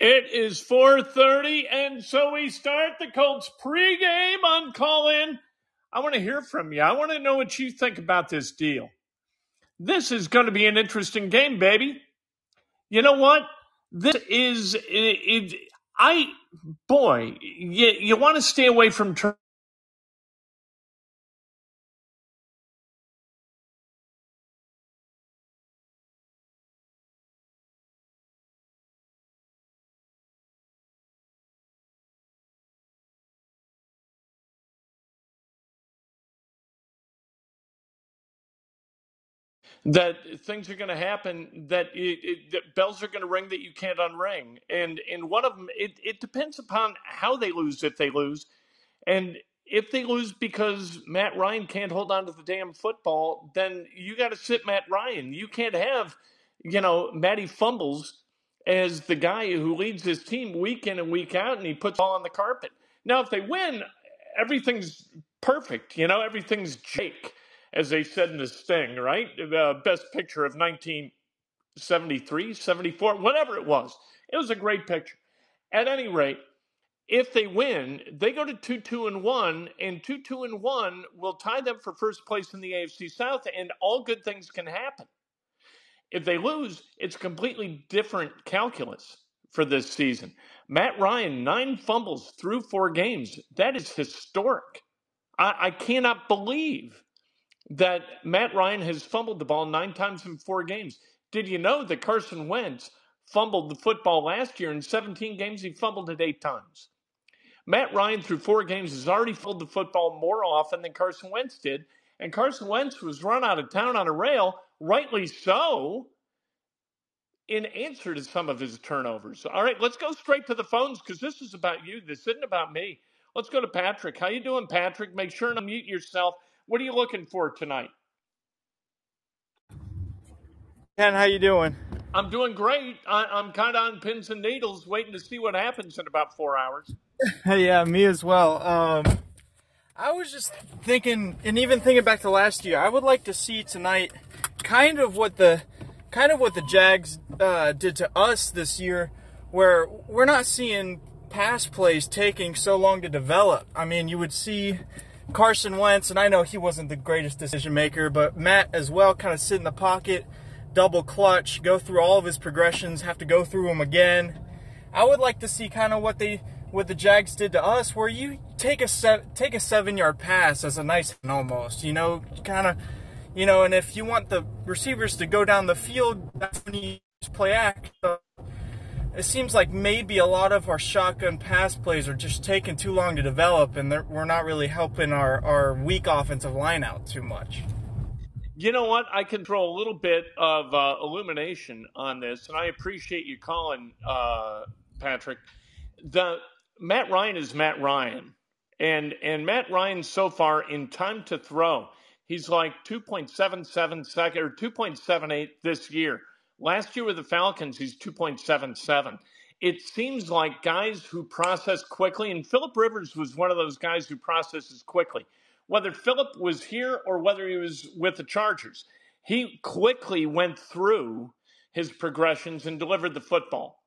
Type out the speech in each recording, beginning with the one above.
It is 4:30 and so we start the Colts pregame on Callin. I want to hear from you. I want to know what you think about this deal. This is going to be an interesting game, baby. You know what? This is it, it I boy, you you want to stay away from that things are going to happen that, it, it, that bells are going to ring that you can't unring. And and one of them it, it depends upon how they lose if they lose. And if they lose because Matt Ryan can't hold on to the damn football then you got to sit Matt Ryan. You can't have you know Matty fumbles as the guy who leads his team week in and week out and he puts all on the carpet. Now if they win everything's perfect you know everything's Jake as they said in the Sting, right? The best picture of 1973, 74, whatever it was. It was a great picture. At any rate, if they win, they go to 2 2 and 1, and 2 2 and 1 will tie them for first place in the AFC South, and all good things can happen. If they lose, it's completely different calculus for this season. Matt Ryan, nine fumbles through four games. That is historic. I, I cannot believe that Matt Ryan has fumbled the ball nine times in four games. Did you know that Carson Wentz fumbled the football last year in 17 games? He fumbled it eight times. Matt Ryan, through four games, has already fumbled the football more often than Carson Wentz did. And Carson Wentz was run out of town on a rail, rightly so, in answer to some of his turnovers. All right, let's go straight to the phones because this is about you. This isn't about me. Let's go to Patrick. How you doing, Patrick? Make sure to mute yourself. What are you looking for tonight? Ken, how you doing? I'm doing great. I, I'm kind of on pins and needles, waiting to see what happens in about four hours. yeah, me as well. Um, I was just thinking, and even thinking back to last year, I would like to see tonight, kind of what the, kind of what the Jags uh, did to us this year, where we're not seeing pass plays taking so long to develop. I mean, you would see Carson Wentz, and I know he wasn't the greatest decision maker, but Matt as well, kind of sit in the pocket double clutch, go through all of his progressions, have to go through them again. I would like to see kind of what they what the Jags did to us, where you take a se- take a seven yard pass as a nice almost, you know, kind of, you know, and if you want the receivers to go down the field, that's when you play act. So it seems like maybe a lot of our shotgun pass plays are just taking too long to develop, and we're not really helping our our weak offensive line out too much. You know what? I can throw a little bit of uh, illumination on this, and I appreciate you calling, uh, Patrick. The Matt Ryan is Matt Ryan, and and Matt Ryan so far in time to throw, he's like 2.77 second or 2.78 this year. Last year with the Falcons, he's 2.77. It seems like guys who process quickly, and Philip Rivers was one of those guys who processes quickly whether Philip was here or whether he was with the Chargers. He quickly went through his progressions and delivered the football.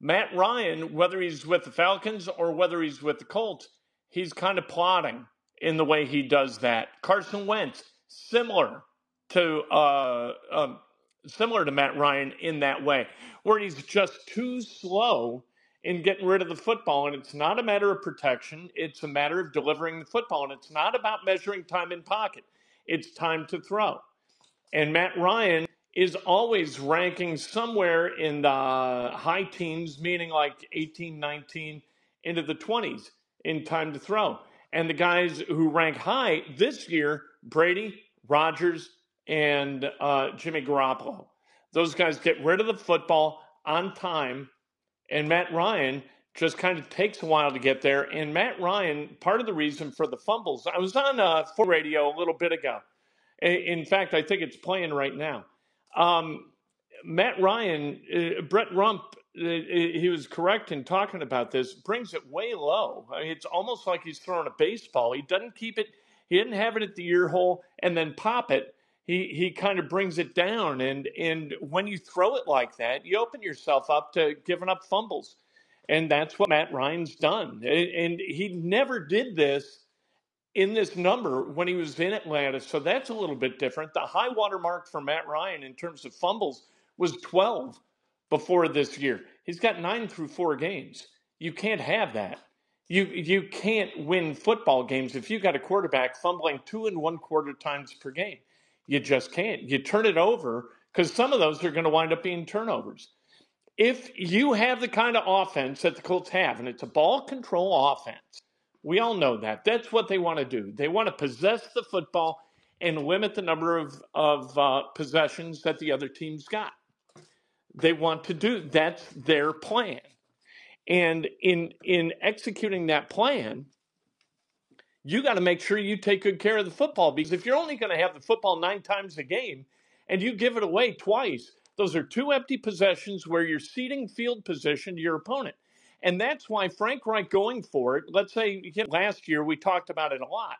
Matt Ryan, whether he's with the Falcons or whether he's with the Colts, he's kind of plodding in the way he does that. Carson Wentz, similar to uh, um, similar to Matt Ryan in that way, where he's just too slow in getting rid of the football. And it's not a matter of protection, it's a matter of delivering the football. And it's not about measuring time in pocket, it's time to throw. And Matt Ryan is always ranking somewhere in the high teens, meaning like 18, 19, into the 20s in time to throw. And the guys who rank high this year, Brady, Rodgers, and uh, Jimmy Garoppolo. Those guys get rid of the football on time and Matt Ryan just kind of takes a while to get there. And Matt Ryan, part of the reason for the fumbles, I was on uh, for radio a little bit ago. In fact, I think it's playing right now. Um, Matt Ryan, uh, Brett Rump, uh, he was correct in talking about this, brings it way low. I mean, it's almost like he's throwing a baseball. He doesn't keep it, he didn't have it at the ear hole and then pop it he he kind of brings it down and and when you throw it like that you open yourself up to giving up fumbles And that's what Matt Ryan's done. And he never did this in this number when he was in Atlanta. So that's a little bit different. The high water mark for Matt Ryan in terms of fumbles was 12 before this year. He's got nine through four games. You can't have that. You you can't win football games if you've got a quarterback fumbling two and one quarter times per game. You just can't. You turn it over because some of those are going to wind up being turnovers. If you have the kind of offense that the Colts have, and it's a ball control offense, we all know that. That's what they want to do. They want to possess the football and limit the number of, of uh, possessions that the other team's got. They want to do that's their plan. And in in executing that plan, you got to make sure you take good care of the football because if you're only going to have the football nine times a game and you give it away twice, those are two empty possessions where you're ceding field position to your opponent. And that's why Frank Reich going for it, let's say last year we talked about it a lot.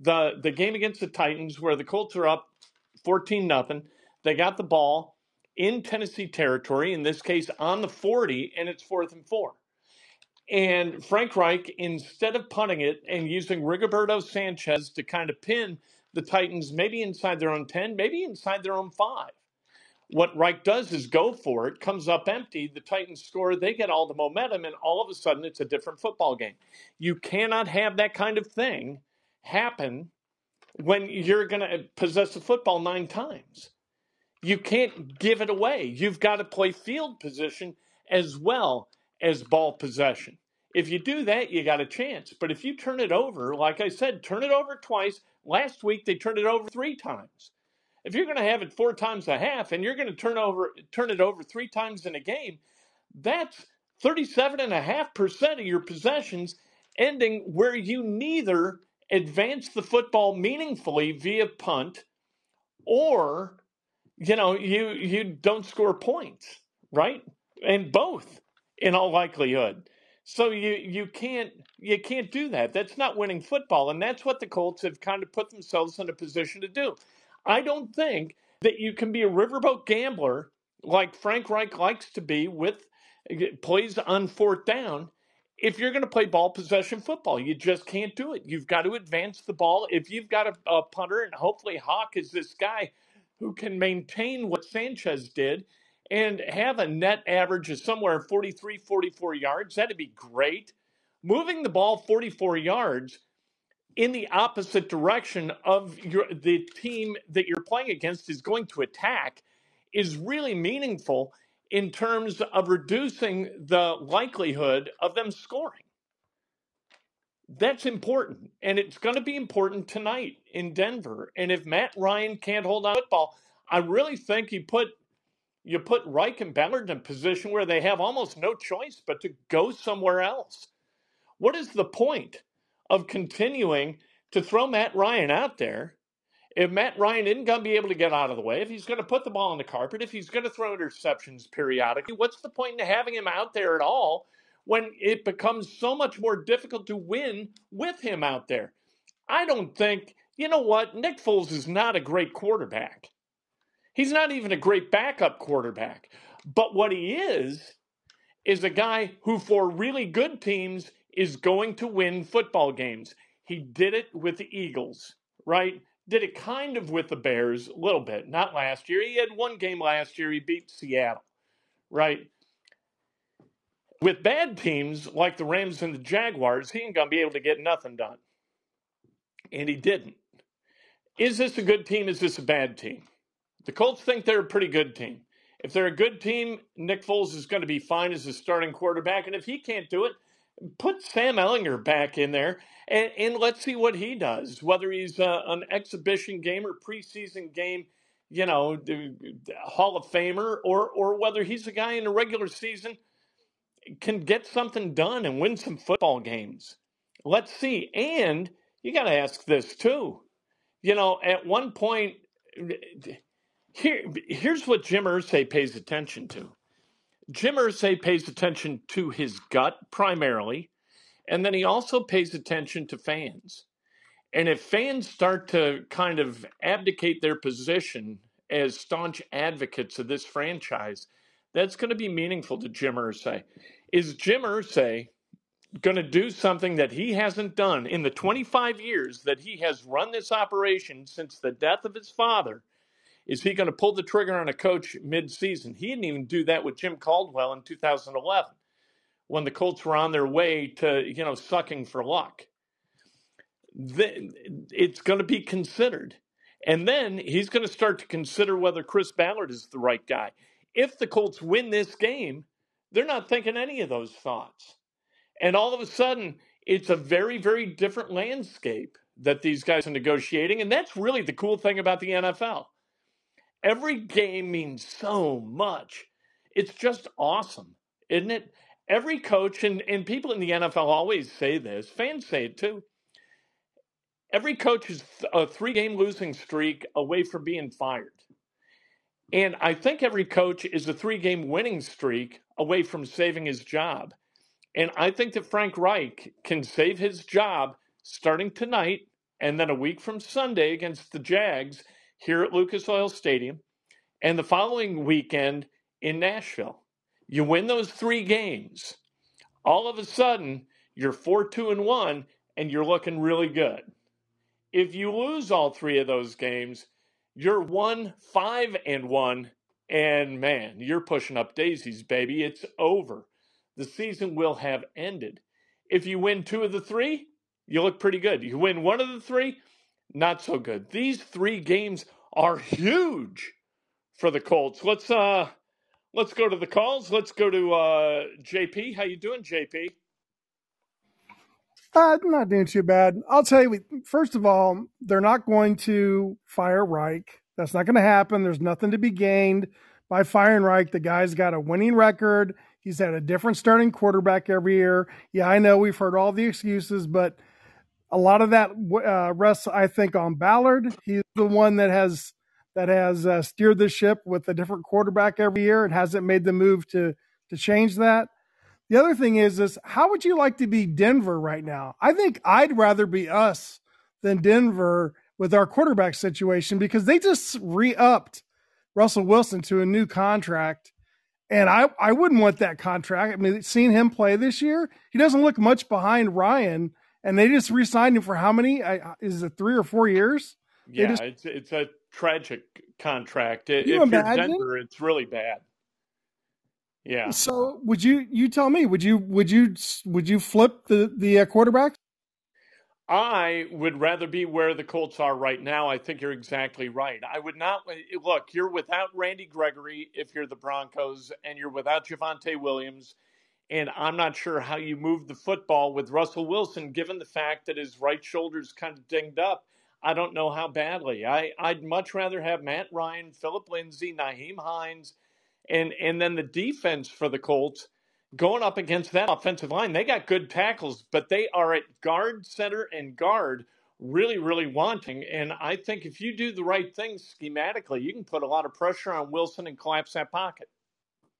The the game against the Titans where the Colts are up 14 nothing, they got the ball in Tennessee territory, in this case on the 40 and it's fourth and 4 and Frank Reich, instead of punting it and using Rigoberto Sanchez to kind of pin the Titans maybe inside their own 10, maybe inside their own five, what Reich does is go for it, comes up empty, the Titans score, they get all the momentum, and all of a sudden it's a different football game. You cannot have that kind of thing happen when you're going to possess the football nine times. You can't give it away. You've got to play field position as well as ball possession. If you do that, you got a chance. But if you turn it over, like I said, turn it over twice. Last week they turned it over three times. If you're going to have it four times a half and you're going to turn over turn it over three times in a game, that's 37.5% of your possessions ending where you neither advance the football meaningfully via punt or you know you you don't score points right and both in all likelihood so you you can't you can't do that that's not winning football and that's what the colts have kind of put themselves in a position to do i don't think that you can be a riverboat gambler like frank reich likes to be with eh, plays on fourth down if you're going to play ball possession football. You just can't do it. You've got to advance the ball. If you've got a, a punter, and hopefully Haack is this guy who can maintain what Sanchez did and have a net average of somewhere 43, 44 yards, that'd be great. Moving the ball 44 yards in the opposite direction of your the team that you're playing against is going to attack is really meaningful in terms of reducing the likelihood of them scoring. That's important. And it's going to be important tonight in Denver. And if Matt Ryan can't hold on football, I really think you put you put Reich and Ballard in a position where they have almost no choice but to go somewhere else. What is the point of continuing to throw Matt Ryan out there if Matt Ryan isn't going to be able to get out of the way, if he's going to put the ball on the carpet, if he's going to throw interceptions periodically, what's the point in having him out there at all when it becomes so much more difficult to win with him out there? I don't think, you know what, Nick Foles is not a great quarterback. He's not even a great backup quarterback. But what he is, is a guy who, for really good teams, is going to win football games. He did it with the Eagles, right? Did it kind of with the Bears, a little bit. Not last year. He had one game last year. He beat Seattle, right? With bad teams like the Rams and the Jaguars, he ain't going to be able to get nothing done. And he didn't. Is this a good team? Is this a bad team? The Colts think they're a pretty good team. If they're a good team, Nick Foles is going to be fine as a starting quarterback. And if he can't do it, put Sam Ehlinger back in there and, and let's see what he does. Whether he's uh, an exhibition game or preseason game, you know, the, the Hall of Famer, or or whether he's a guy in the regular season can get something done and win some football games. Let's see. And you got to ask this too. You know, at one point, here here's what Jim Irsay pays attention to. Jim Irsay pays attention to his gut primarily, and then he also pays attention to fans. And if fans start to kind of abdicate their position as staunch advocates of this franchise, that's going to be meaningful to Jim Irsay. Is Jim Irsay going to do something that he hasn't done in the 25 years that he has run this operation since the death of his father? Is he going to pull the trigger on a coach mid-season? He didn't even do that with Jim Caldwell in 2011 when the Colts were on their way to, you know, sucking for luck. It's going to be considered. And then he's going to start to consider whether Chris Ballard is the right guy. If the Colts win this game, they're not thinking any of those thoughts. And all of a sudden, it's a very, very different landscape that these guys are negotiating. And that's really the cool thing about the NFL. Every game means so much. It's just awesome, isn't it? Every coach, and, and people in the NFL always say this, fans say it too. Every coach is a three game losing streak away from being fired. And I think every coach is a three game winning streak away from saving his job. And I think that Frank Reich can save his job starting tonight and then a week from Sunday against the Jags here at Lucas Oil Stadium and the following weekend in Nashville. You win those three games, all of a sudden you're 4 2 and 1 and you're looking really good. If you lose all three of those games, you're 1 5 and 1 and man, you're pushing up daisies, baby. It's over the season will have ended. If you win two of the three, you look pretty good. You win one of the three, not so good. These three games are huge for the Colts. Let's uh let's go to the calls. Let's go to uh JP. How you doing, JP? Uh, not doing too bad. I'll tell you, first of all, they're not going to fire Reich. That's not going to happen. There's nothing to be gained by firing Reich. The guy's got a winning record. He's had a different starting quarterback every year. Yeah, I know we've heard all the excuses, but a lot of that uh, rests, I think, on Ballard. He's the one that has that has uh, steered the ship with a different quarterback every year and hasn't made the move to to change that. The other thing is, is how would you like to be Denver right now? I think I'd rather be us than Denver with our quarterback situation because they just re-upped Russell Wilson to a new contract and I, I wouldn't want that contract. I mean, seeing him play this year, he doesn't look much behind Ryan. And they just re-signed him for how many? is it three or four years? Yeah, just, it's it's a tragic contract. If you imagine? you're Denver, it's really bad. Yeah. So would you you tell me? Would you would you would you flip the the uh, quarterback? I would rather be where the Colts are right now. I think you're exactly right. I would not look, you're without Randy Gregory if you're the Broncos, and you're without Javonte Williams. And I'm not sure how you move the football with Russell Wilson, given the fact that his right shoulder's kind of dinged up. I don't know how badly. I, I'd much rather have Matt Ryan, Philip Lindsay, Nyheim Hines, and, and then the defense for the Colts going up against that offensive line, they got good tackles, but they are at guard, center, and guard really, really wanting. And I think if you do the right things schematically, you can put a lot of pressure on Wilson and collapse that pocket.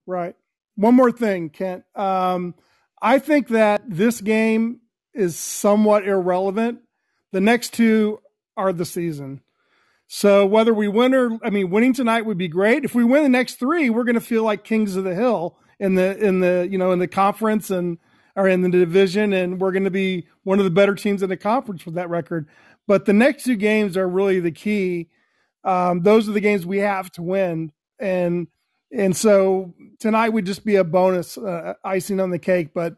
Right. One more thing, Kent. Um, I think that this game is somewhat irrelevant. The next two are the season. So whether we win or, I mean, winning tonight would be great. If we win the next three, we're going to feel like kings of the hill in the in the you know in the conference and or in the division, and we're going to be one of the better teams in the conference with that record. But the next two games are really the key. Um, those are the games we have to win, and and so tonight would just be a bonus uh, icing on the cake. But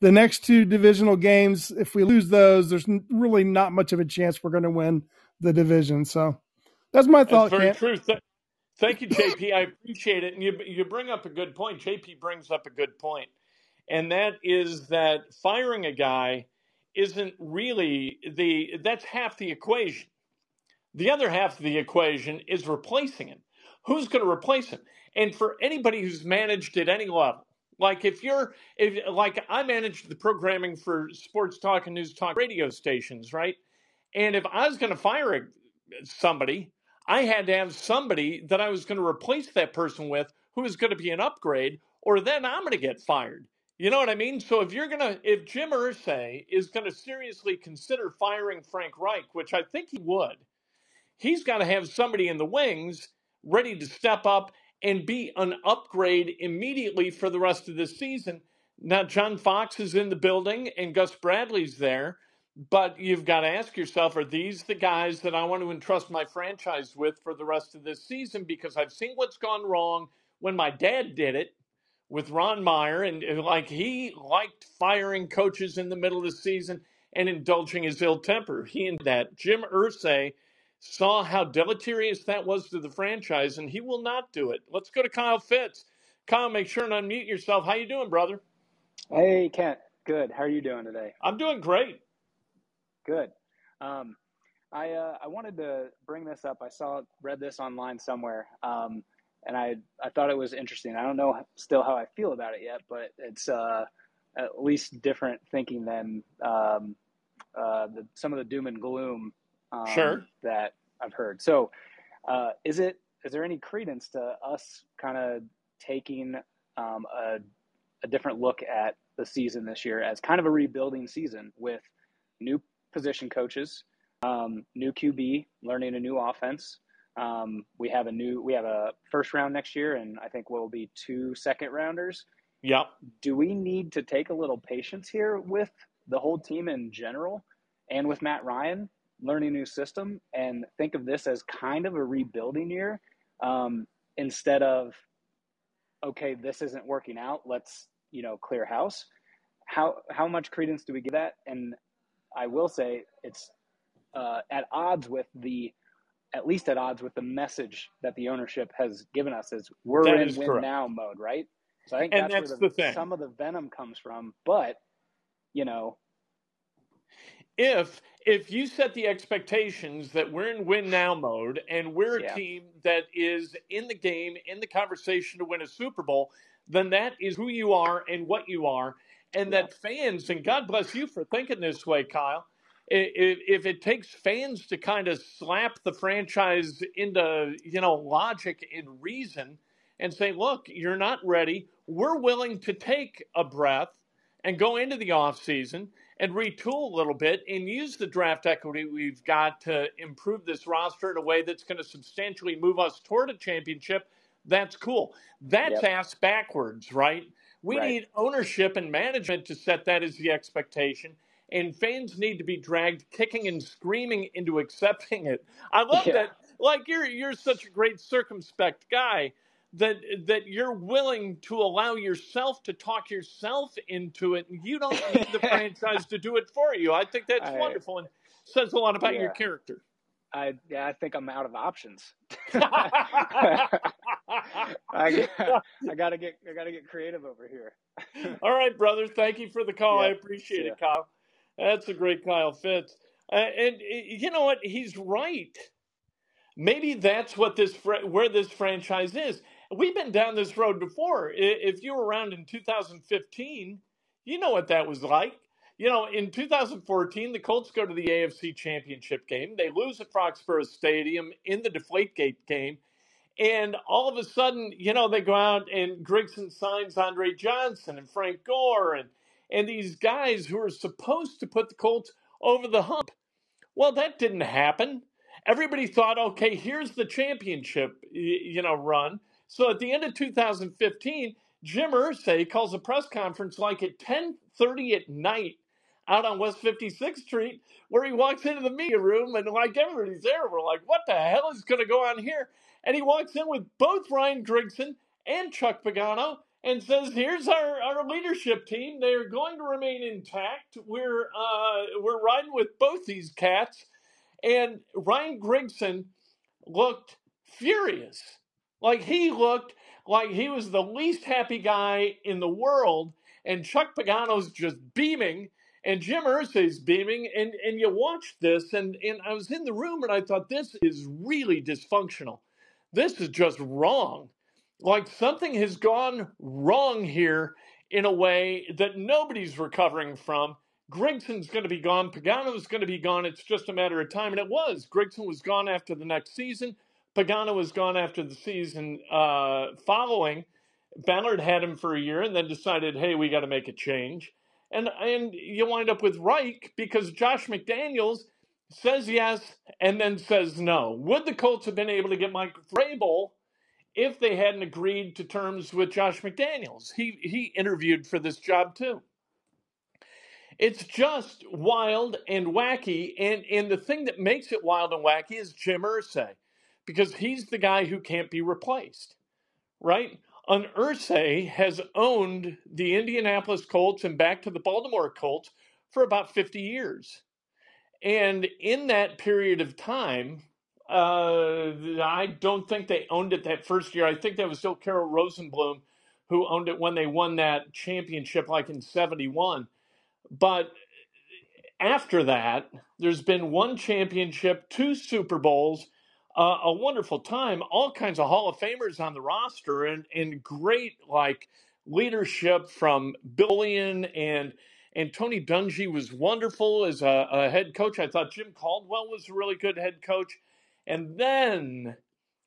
the next two divisional games, if we lose those, there's really not much of a chance we're going to win the division. So that's my thought. That's very true. Thank you, JP. I appreciate it. And you, you bring up a good point. JP brings up a good point. And that is that firing a guy isn't really the, that's half the equation. The other half of the equation is replacing him. Who's going to replace him? And for anybody who's managed at any level, like if you're, if like I managed the programming for sports talk and news talk radio stations, right? And if I was going to fire somebody, I had to have somebody that I was going to replace that person with who was going to be an upgrade, or then I'm going to get fired. You know what I mean? So if you're going to, if Jim Irsay is going to seriously consider firing Frank Reich, which I think he would, he's got to have somebody in the wings ready to step up and be an upgrade immediately for the rest of the season. Now, John Fox is in the building and Gus Bradley's there, but you've got to ask yourself are these the guys that I want to entrust my franchise with for the rest of this season? Because I've seen what's gone wrong when my dad did it with Ron Meyer, and, like he liked firing coaches in the middle of the season and indulging his ill temper. He and that Jim Irsay saw how deleterious that was to the franchise, and he will not do it. Let's go to Kyle Fitz. Kyle, make sure and unmute yourself. How you doing, brother? Hey, Kent. Good. How are you doing today? I'm doing great. Good. Um, I uh, I wanted to bring this up. I saw read this online somewhere, um, and I I thought it was interesting. I don't know still how I feel about it yet, but it's uh, at least different thinking than um, uh, the, some of the doom and gloom um, Sure. that I've heard. So, uh, is it is there any credence to us kind of taking um, a a different look at the season this year as kind of a rebuilding season with new position coaches, um, new QB, learning a new offense. Um, we have a new, we have a first round next year, and I think we'll be two second rounders. Yep. Do we need to take a little patience here with the whole team in general and with Matt Ryan learning a new system and think of this as kind of a rebuilding year um, instead of okay, this isn't working out. Let's you know clear house. How how much credence do we give that? And I will say it's uh, at odds with the at least at odds with the message that the ownership has given us is we're That in is win correct. now mode, right? So I think And that's, that's where the the, some of the venom comes from. But you know, if if you set the expectations that we're in win now mode and we're a Yeah. team that is in the game in the conversation to win a super bowl then that is who you are and what you are and Yeah. that fans and god bless you for thinking this way kyle if, if it takes fans to kind of slap the franchise into you know logic and reason and say look you're not ready we're willing to take a breath and go into the offseason and retool a little bit and use the draft equity we've got to improve this roster in a way that's going to substantially move us toward a championship, that's cool. That's Yep. ass backwards, right? We Right. need ownership and management to set that as the expectation. And fans need to be dragged kicking and screaming into accepting it. I love Yeah. that. Like you're you're such a great circumspect guy that that you're willing to allow yourself to talk yourself into it and you don't need the franchise to do it for you. I think that's I- wonderful and says a lot about your character. I yeah, I think I'm out of options. I, I gotta get I gotta get creative over here. All right, brother. Thank you for the call. I appreciate See it, Kyle. That's a great Kyle Fitz. Uh, and uh, you know what? He's right. Maybe that's what this fr- where this franchise is. We've been down this road before. If you were around in 2015, you know what that was like. You know, in 2014, the Colts go to the AFC Championship game. They lose at Foxborough Stadium in the Deflategate game. And all of a sudden, you know, they go out and Grigson signs Andre Johnson and Frank Gore and, and these guys who are supposed to put the Colts over the hump. Well, that didn't happen. Everybody thought, okay, here's the championship, you know, run. So at the end of 2015, Jim Irsay calls a press conference like at 10:30 at night out on West 56th Street, where he walks into the media room and like everybody's there. We're like, what the hell is going to go on here? And he walks in with both Ryan Grigson and Chuck Pagano and says, "Here's our, our leadership team. They're going to remain intact. We're uh, we're riding with both these cats." And Ryan Grigson looked furious. Like he looked like he was the least happy guy in the world, and Chuck Pagano's just beaming, and Jim Irsay's beaming, and, and you watch this, and, and I was in the room and I thought this is really dysfunctional. This is just wrong. Like something has gone wrong here in a way that nobody's recovering from. Grigson's going to be gone. Pagano's going to be gone. It's just a matter of time. And it was. Grigson was gone after the next season. Pagano was gone after the season uh, following. Ballard had him for a year and then decided, hey, we got to make a change. And and you wind up with Reich because Josh McDaniels says yes and then says no. Would the Colts have been able to get Mike Vrabel if they hadn't agreed to terms with Josh McDaniels. He he interviewed for this job too. It's just wild and wacky, and and the thing that makes it wild and wacky is Jim Irsay, because he's the guy who can't be replaced, right? An Irsay has owned the Indianapolis Colts and back to the Baltimore Colts for about 50 years. And in that period of time, uh, I don't think they owned it that first year. I think that was still Carroll Rosenbloom who owned it when they won that championship, like in 71. But after that, there's been one championship, two Super Bowls, a wonderful time, all kinds of Hall of Famers on the roster, and, and great like leadership from Bill Polian and and Tony Dungy was wonderful as a, a head coach. I thought Jim Caldwell was a really good head coach. And then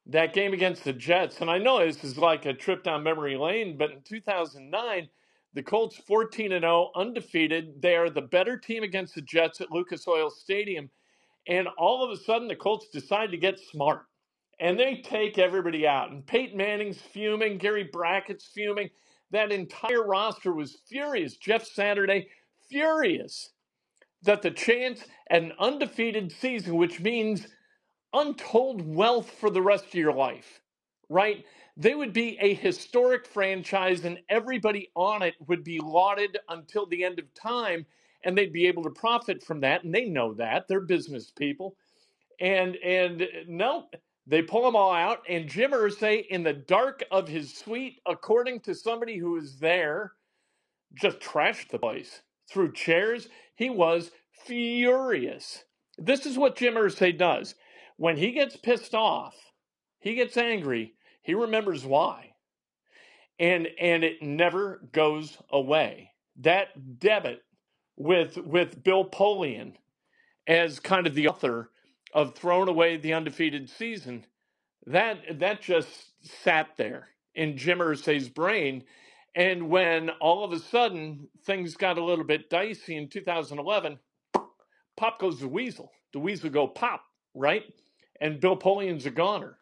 that game against the Jets, and I know this is like a trip down memory lane, but in 2009, the Colts 14 and 0, undefeated. They are the better team against the Jets at Lucas Oil Stadium. And all of a sudden, the Colts decide to get smart and they take everybody out. And Peyton Manning's fuming, Gary Brackett's fuming. That entire roster was furious. Jeff Saturday, furious that the chance at an undefeated season, which means untold wealth for the rest of your life, right? They would be a historic franchise and everybody on it would be lauded until the end of time and they'd be able to profit from that and they know that. They're business people. And and uh, no, they pull them all out and Jim Irsay in the dark of his suite according to somebody who was there just trashed the place. Threw chairs. He was furious. This is what Jim Irsay does when he gets pissed off, he gets angry, he remembers why. And and it never goes away. That debit with with Bill Polian as kind of the author of throwing away the undefeated season, that that just sat there in Jim Irsay's brain. And when all of a sudden things got a little bit dicey in 2011, pop goes the weasel. The weasel go pop, right? and Bill Polian's a goner.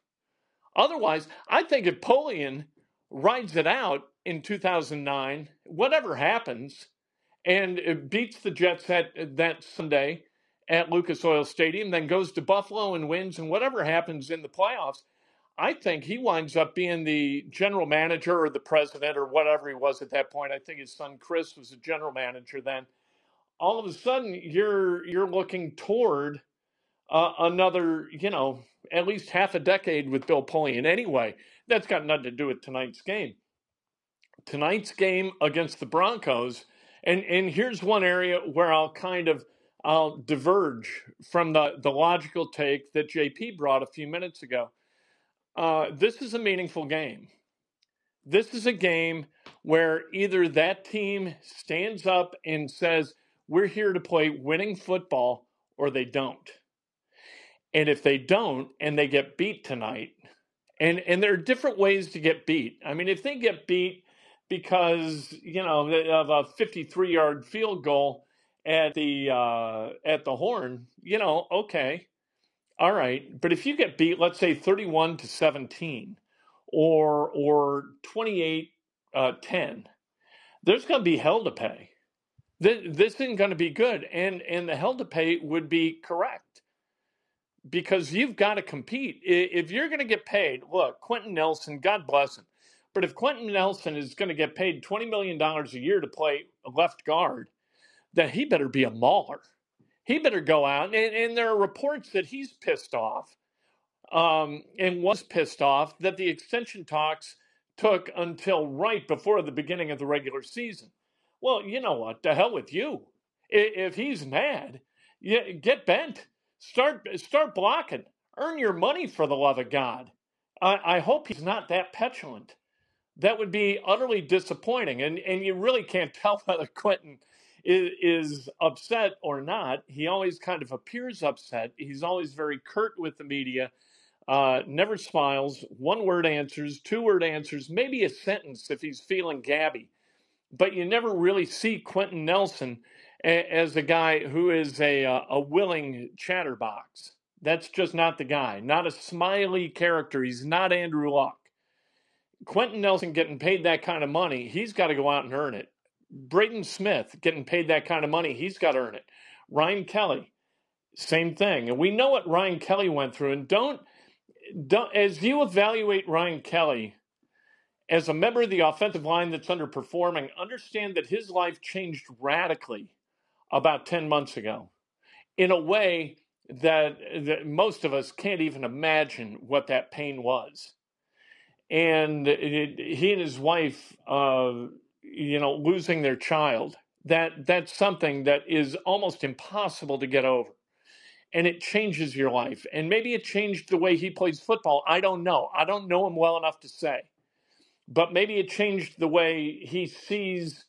Otherwise, I think if Polian rides it out in 2009, whatever happens, and it beats the Jets that, that Sunday at Lucas Oil Stadium, then goes to Buffalo and wins, and whatever happens in the playoffs, I think he winds up being the general manager or the president or whatever he was at that point. I think his son Chris was the general manager then. All of a sudden, you're you're looking toward uh, another, you know, at least half a decade with Bill Polian. Anyway, that's got nothing to do with tonight's game. Tonight's game against the Broncos, and and here's one area where I'll kind of I'll diverge from the the logical take that JP brought a few minutes ago. Uh, this is a meaningful game. This is a game where either that team stands up and says, "We're here to play winning football," or they don't and if they don't and they get beat tonight, and and there are different ways to get beat. I mean, if they get beat because you know of a 53 yard field goal at the uh, at the horn, you know, okay, all right. But if you get beat, let's say 31 to 17, or or 28 uh, 10, there's going to be hell to pay. This, isn't going to be good, and and the hell to pay would be correct because you've got to compete. If you're going to get paid, look, Quenton Nelson, God bless him, but if Quenton Nelson is going to get paid $20 million a year to play left guard, then he better be a mauler. He better go out, and, and there are reports that he's pissed off um, and was pissed off that the extension talks took until right before the beginning of the regular season. Well, you know what? The hell with you. If he's mad, get bent Start start blocking. Earn your money for the love of God. I, I hope he's not that petulant. That would be utterly disappointing. And and you really can't tell whether Quenton is, is upset or not. He always kind of appears upset. He's always very curt with the media. Uh, never smiles. One word answers, two word answers, maybe a sentence if he's feeling gabby. But you never really see Quenton Nelson as a guy who is a, uh, a willing chatterbox. That's just not the guy. Not a smiley character. He's not Andrew Luck. Quenton Nelson getting paid that kind of money, he's got to go out and earn it. Braden Smith getting paid that kind of money, he's got to earn it. Ryan Kelly, same thing. And we know what Ryan Kelly went through. And don't, don't as you evaluate Ryan Kelly as a member of the offensive line that's underperforming, understand that his life changed radically about 10 months ago in a way that, that most of us can't even imagine what that pain was. And it, he and his wife, uh, you know, losing their child, that that's something that is almost impossible to get over. And it changes your life. And maybe it changed the way he plays football. I don't know. I don't know him well enough to say. But maybe it changed the way he sees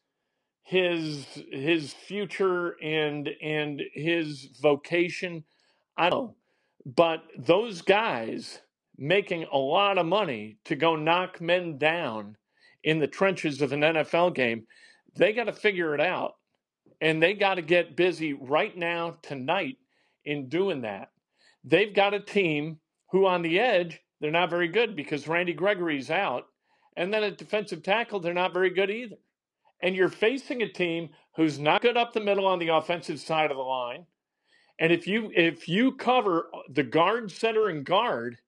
his his future and and his vocation. I don't know. But those guys making a lot of money to go knock men down in the trenches of an NFL game, they got to figure it out. And they got to get busy right now, tonight, in doing that. They've got a team who, on the edge, they're not very good because Randy Gregory's out. And then at defensive tackle, they're not very good either and you're facing a team who's not good up the middle on the offensive side of the line. And if you if you cover the guard, center, and guard,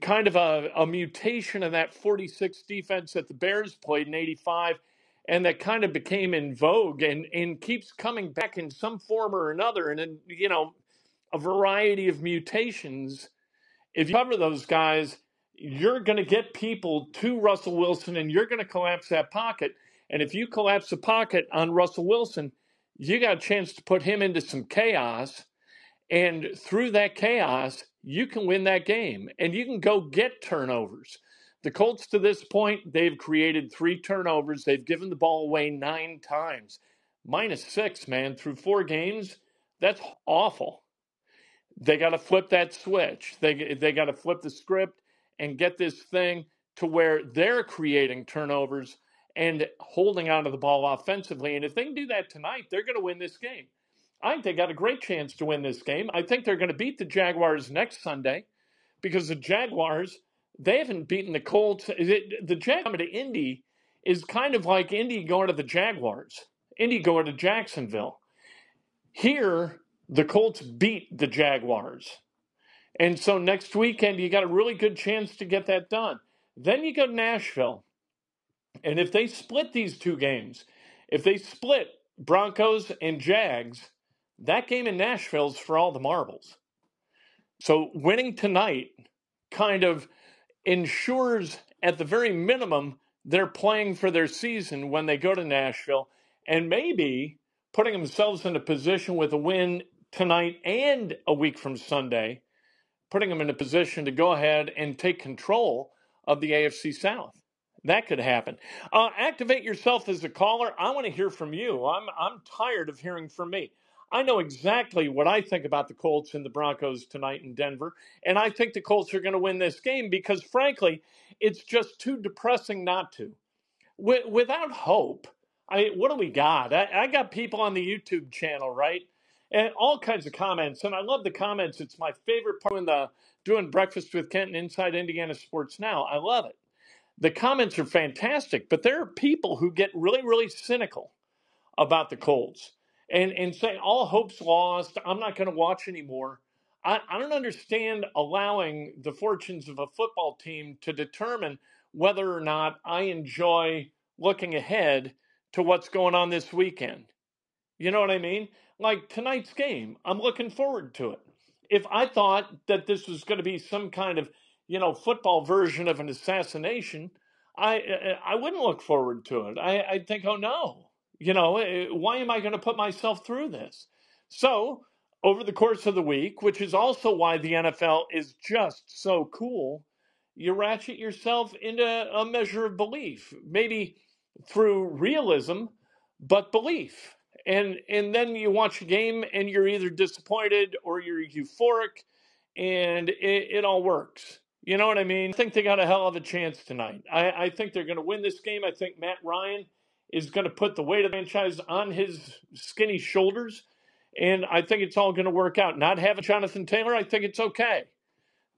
kind of a, a mutation of that 46 defense that the Bears played in 85 and that kind of became in vogue and, and keeps coming back in some form or another and in, you know a variety of mutations if you cover those guys you're going to get people to Russell Wilson and you're going to collapse that pocket and if you collapse the pocket on Russell Wilson, you got a chance to put him into some chaos. And through that chaos, you can win that game and you can go get turnovers. The Colts, to this point, they've created three turnovers. They've given the ball away nine times. Minus six, man, through four games. That's awful. They got to flip that switch. They, they got to flip the script and get this thing to where they're creating turnovers and holding onto the ball offensively. And if they can do that tonight, they're going to win this game. I think they got a great chance to win this game. I think they're going to beat the Jaguars next Sunday because the Jaguars, they haven't beaten the Colts. The Jag coming to Indy is kind of like Indy going to the Jaguars, Indy going to Jacksonville. Here, the Colts beat the Jaguars. And so next weekend, you got a really good chance to get that done. Then you go to Nashville. And if they split these two games, if they split Broncos and Jags, that game in Nashville's for all the marbles. So winning tonight kind of ensures, at the very minimum, they're playing for their season when they go to Nashville and maybe putting themselves in a position with a win tonight and a week from Sunday, putting them in a position to go ahead and take control of the AFC South. That could happen. Uh, activate yourself as a caller. I want to hear from you. I'm I'm tired of hearing from me. I know exactly what I think about the Colts and the Broncos tonight in Denver, and I think the Colts are going to win this game because, frankly, it's just too depressing not to. W- without hope, I what do we got? I, I got people on the YouTube channel, right? And all kinds of comments, and I love the comments. It's my favorite part when the doing breakfast with Kent and Inside Indiana Sports Now. I love it the comments are fantastic, but there are people who get really, really cynical about the Colts and, and say, all hope's lost. I'm not going to watch anymore. I, I don't understand allowing the fortunes of a football team to determine whether or not I enjoy looking ahead to what's going on this weekend. You know what I mean? Like tonight's game, I'm looking forward to it. If I thought that this was going to be some kind of you know, football version of an assassination, I I wouldn't look forward to it. I I'd think, oh no, you know, eh, why am I going to put myself through this? So over the course of the week, which is also why the NFL is just so cool, you ratchet yourself into a measure of belief, maybe through realism, but belief. And and then you watch a game and you're either disappointed or you're euphoric, and it, it all works. You know what I mean? I think they got a hell of a chance tonight. I, I think they're going to win this game. I think Matt Ryan is going to put the weight of the franchise on his skinny shoulders. And I think it's all going to work out. Not having Jonathan Taylor, I think it's okay.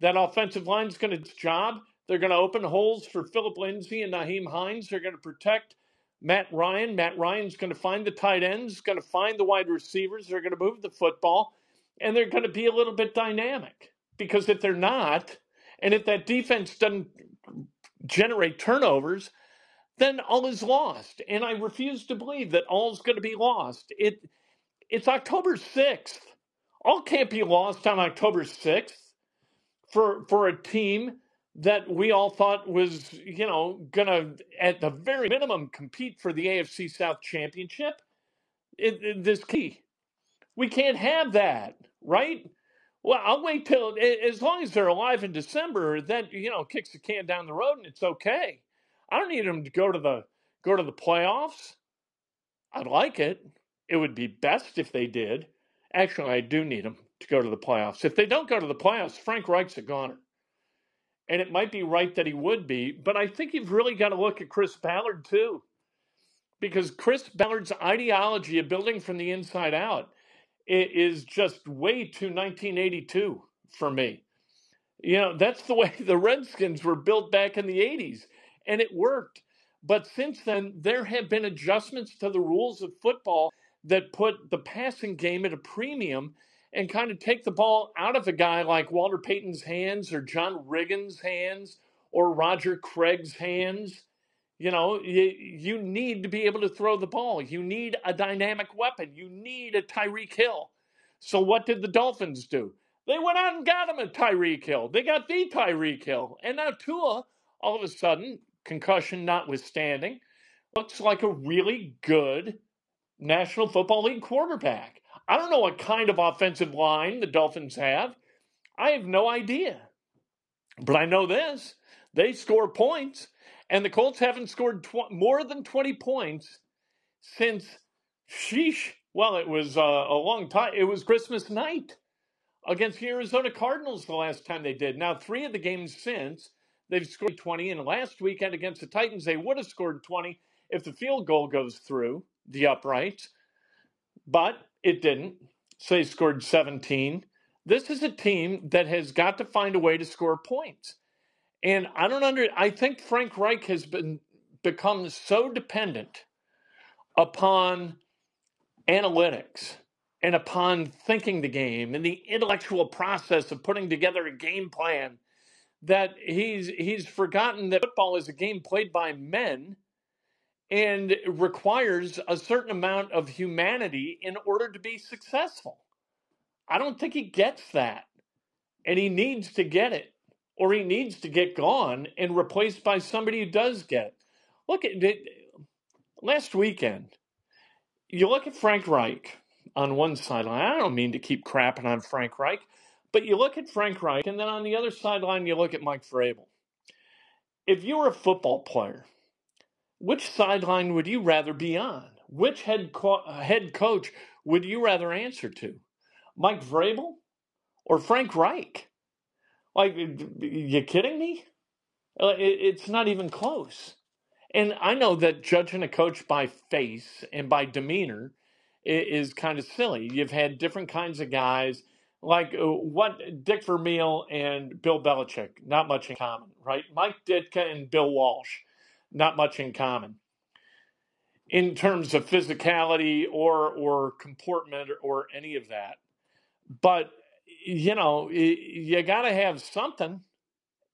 That offensive line is going to do its job. They're going to open holes for Philip Lindsay and Nyheim Hines. They're going to protect Matt Ryan. Matt Ryan's going to find the tight ends, going to find the wide receivers. They're going to move the football, and they're going to be a little bit dynamic. Because if they're not, and if that defense doesn't generate turnovers, then all is lost. And I refuse to believe that all is going to be lost. It it's October 6th. All can't be lost on October 6th for for a team that we all thought was, you know, going to at the very minimum compete for the AFC South Championship. It, it- this key. We can't have that, right? Well, I'll wait till as long as they're alive in December. That you know kicks the can down the road, and it's okay. I don't need them to go to the go to the playoffs. I'd like it. It would be best if they did. Actually, I do need them to go to the playoffs. If they don't go to the playoffs, Frank Reich's a goner. And it might be right that he would be, but I think you've really got to look at Chris Ballard too, because Chris Ballard's ideology of building from the inside out i- is just way too 1982 for me. You know, that's the way the Redskins were built back in the 80s, and it worked. But since then, there have been adjustments to the rules of football that put the passing game at a premium and kind of take the ball out of a guy like Walter Payton's hands or John Riggins' hands or Roger Craig's hands. You know, you, you need to be able to throw the ball. You need a dynamic weapon. You need a Tyreek Hill. So what did the Dolphins do? They went out and got him a Tyreek Hill. They got the Tyreek Hill. And now Tua, all of a sudden, concussion notwithstanding, looks like a really good National Football League quarterback. I don't know what kind of offensive line the Dolphins have. I have no idea. But I know this they score points, and the Colts haven't scored tw- more than 20 points since, sheesh, well, it was uh, a long time. It was Christmas night against the Arizona Cardinals the last time they did. Now, three of the games since, they've scored 20, and last weekend against the Titans, they would have scored 20 if the field goal goes through the uprights, but it didn't. So they scored 17. This is a team that has got to find a way to score points. And I don't under I think Frank Reich has been become so dependent upon analytics and upon thinking the game and the intellectual process of putting together a game plan that he's he's forgotten that football is a game played by men and requires a certain amount of humanity in order to be successful. I don't think he gets that. And he needs to get it. Or he needs to get gone and replaced by somebody who does get it. Look at it last weekend. You look at Frank Reich on one sideline. I don't mean to keep crapping on Frank Reich, but you look at Frank Reich, and then on the other sideline, you look at Mike Vrabel. If you were a football player, which sideline would you rather be on? Which head co- head coach would you rather answer to? Mike Vrabel or Frank Reich? Like, you kidding me? Uh, It's not even close. And I know that judging a coach by face and by demeanor is kind of silly. You've had different kinds of guys, like uh, what Dick Vermeil and Bill Belichick, not much in common, right? Mike Ditka and Bill Walsh, not much in common in terms of physicality or or comportment or, or any of that. But you know, you got to have something,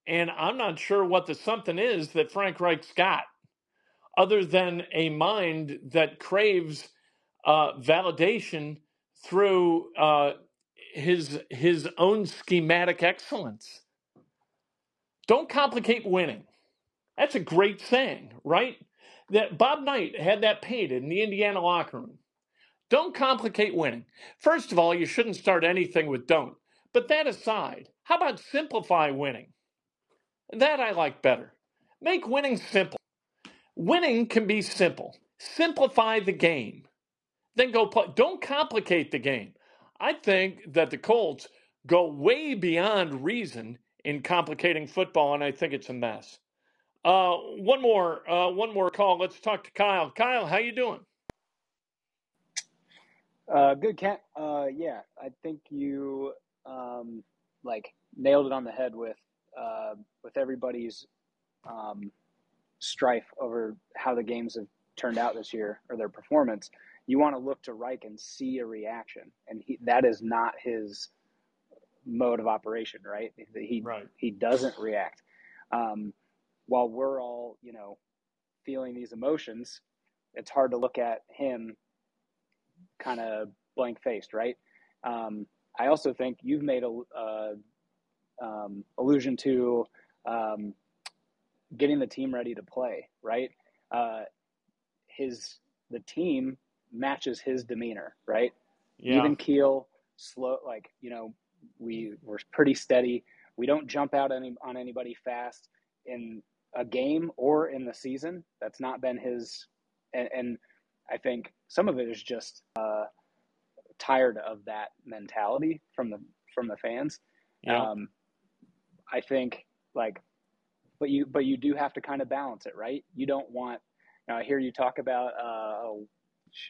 and I'm not sure what the something is that Frank Reich's got other than a mind that craves uh, validation through uh, his his own schematic excellence. Don't complicate winning. That's a great saying, right? That Bob Knight had that painted in the Indiana locker room. Don't complicate winning. First of all, you shouldn't start anything with don't. But that aside, how about simplify winning? That I like better. Make winning simple. Winning can be simple. Simplify the game. Then go play. Don't complicate the game. I think that the Colts go way beyond reason in complicating football, and I think it's a mess. Uh, one more, uh, one more call. Let's talk to Kyle. Kyle, how you doing? Uh, good, Kent. Uh, yeah, I think you um, like nailed it on the head with uh, with everybody's um, strife over how the games have turned out this year or their performance, you want to look to Reich and see a reaction, and he, that is not his mode of operation, right? He Right. he doesn't react. Um, while we're all you know feeling these emotions, it's hard to look at him kind of blank faced, right? Um, I also think you've made a uh, um, allusion to um, getting the team ready to play, right? Uh, his the team matches his demeanor, right? Yeah. Even keel, slow, like you know, we we're pretty steady. We don't jump out any, on anybody fast in a game or in the season. That's not been his, and, and I think some of it is just uh, tired of that mentality from the from the fans. yeah. Um, I think like, but you but you do have to kind of balance it, right? You don't want. You know, I hear you talk about. Uh,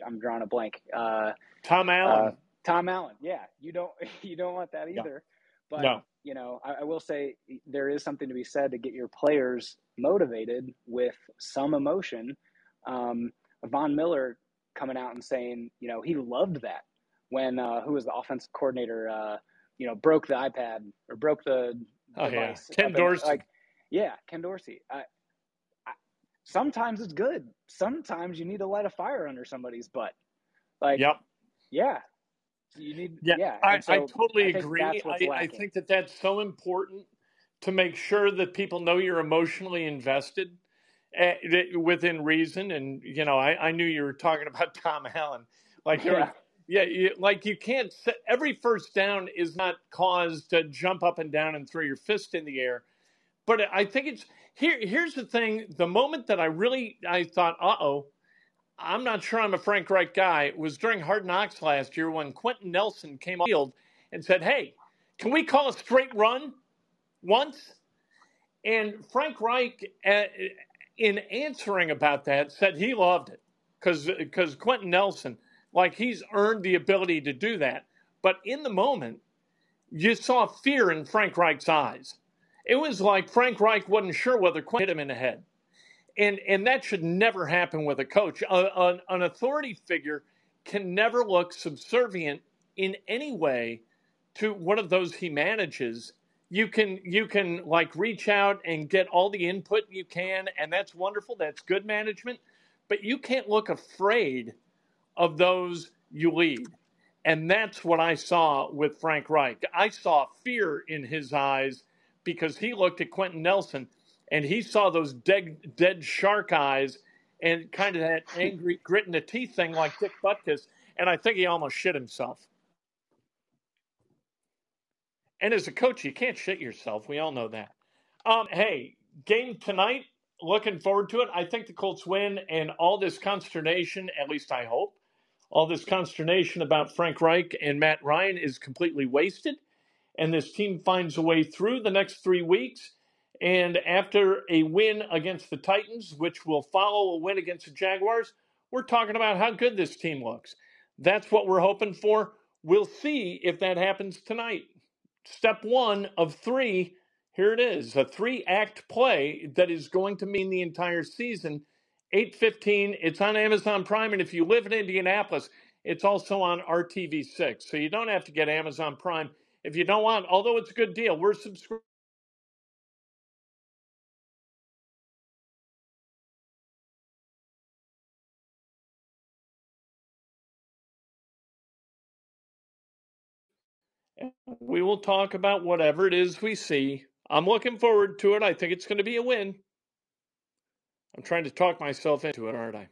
I'm drawing a blank. Uh, Tom Allen. uh, Tom Allen, yeah, you don't you don't want that No. either. But No. you know, I, I will say there is something to be said to get your players motivated with some emotion. Um, Von Miller coming out and saying, you know, he loved that when uh, who was the offensive coordinator, uh, you know, broke the iPad or broke the Oh, yeah. Ken in- Dorsey. like, yeah, Ken Dorsey. I, sometimes it's good. Sometimes you need to light a fire under somebody's butt. Like, yep. yeah. You need, Yeah, yeah. I, so I totally I agree. I, I think that that's so important to make sure that people know you're emotionally invested uh, within reason. And, you know, I, I knew you were talking about Tom Allen. Like, Yeah. yeah, you, like you can't, every first down is not cause to jump up and down and throw your fist in the air. But I think it's, here. here's the thing. The moment that I really, I thought, uh-oh, I'm not sure I'm a Frank Reich guy. was during Hard Knocks last year when Quenton Nelson came on field and said, Hey, can we call a straight run once? And Frank Reich, uh, in answering about that, said he loved it because Quenton Nelson, like he's earned the ability to do that. But in the moment, you saw fear in Frank Reich's eyes. It was like Frank Reich wasn't sure whether Quenton hit him in the head and and that should never happen with a coach. A, an, an authority figure can never look subservient in any way to one of those he manages. You can you can like reach out and get all the input you can, and that's wonderful. That's good management, but you can't look afraid of those you lead. And that's what I saw with Frank Reich. I saw fear in his eyes because he looked at Quenton Nelson and he saw those dead, dead shark eyes and kind of that angry grit in the teeth thing like Dick Butkus. And I think he almost shit himself. And as a coach, you can't shit yourself. We all know that. Um, hey, game tonight. Looking forward to it. I think the Colts win, and all this consternation, at least I hope, all this consternation about Frank Reich and Matt Ryan is completely wasted. And this team finds a way through the next three weeks. And after a win against the Titans, which will follow a win against the Jaguars, we're talking about how good this team looks. That's what we're hoping for. We'll see if that happens tonight. Step one of three. Here it is a three act play that is going to mean the entire season. 815. It's on Amazon Prime. And if you live in Indianapolis, it's also on RTV6. So you don't have to get Amazon Prime if you don't want, although it's a good deal. We're subscribed. We will talk about whatever it is we see. I'm looking forward to it. I think it's going to be a win. I'm trying to talk myself into it, aren't I?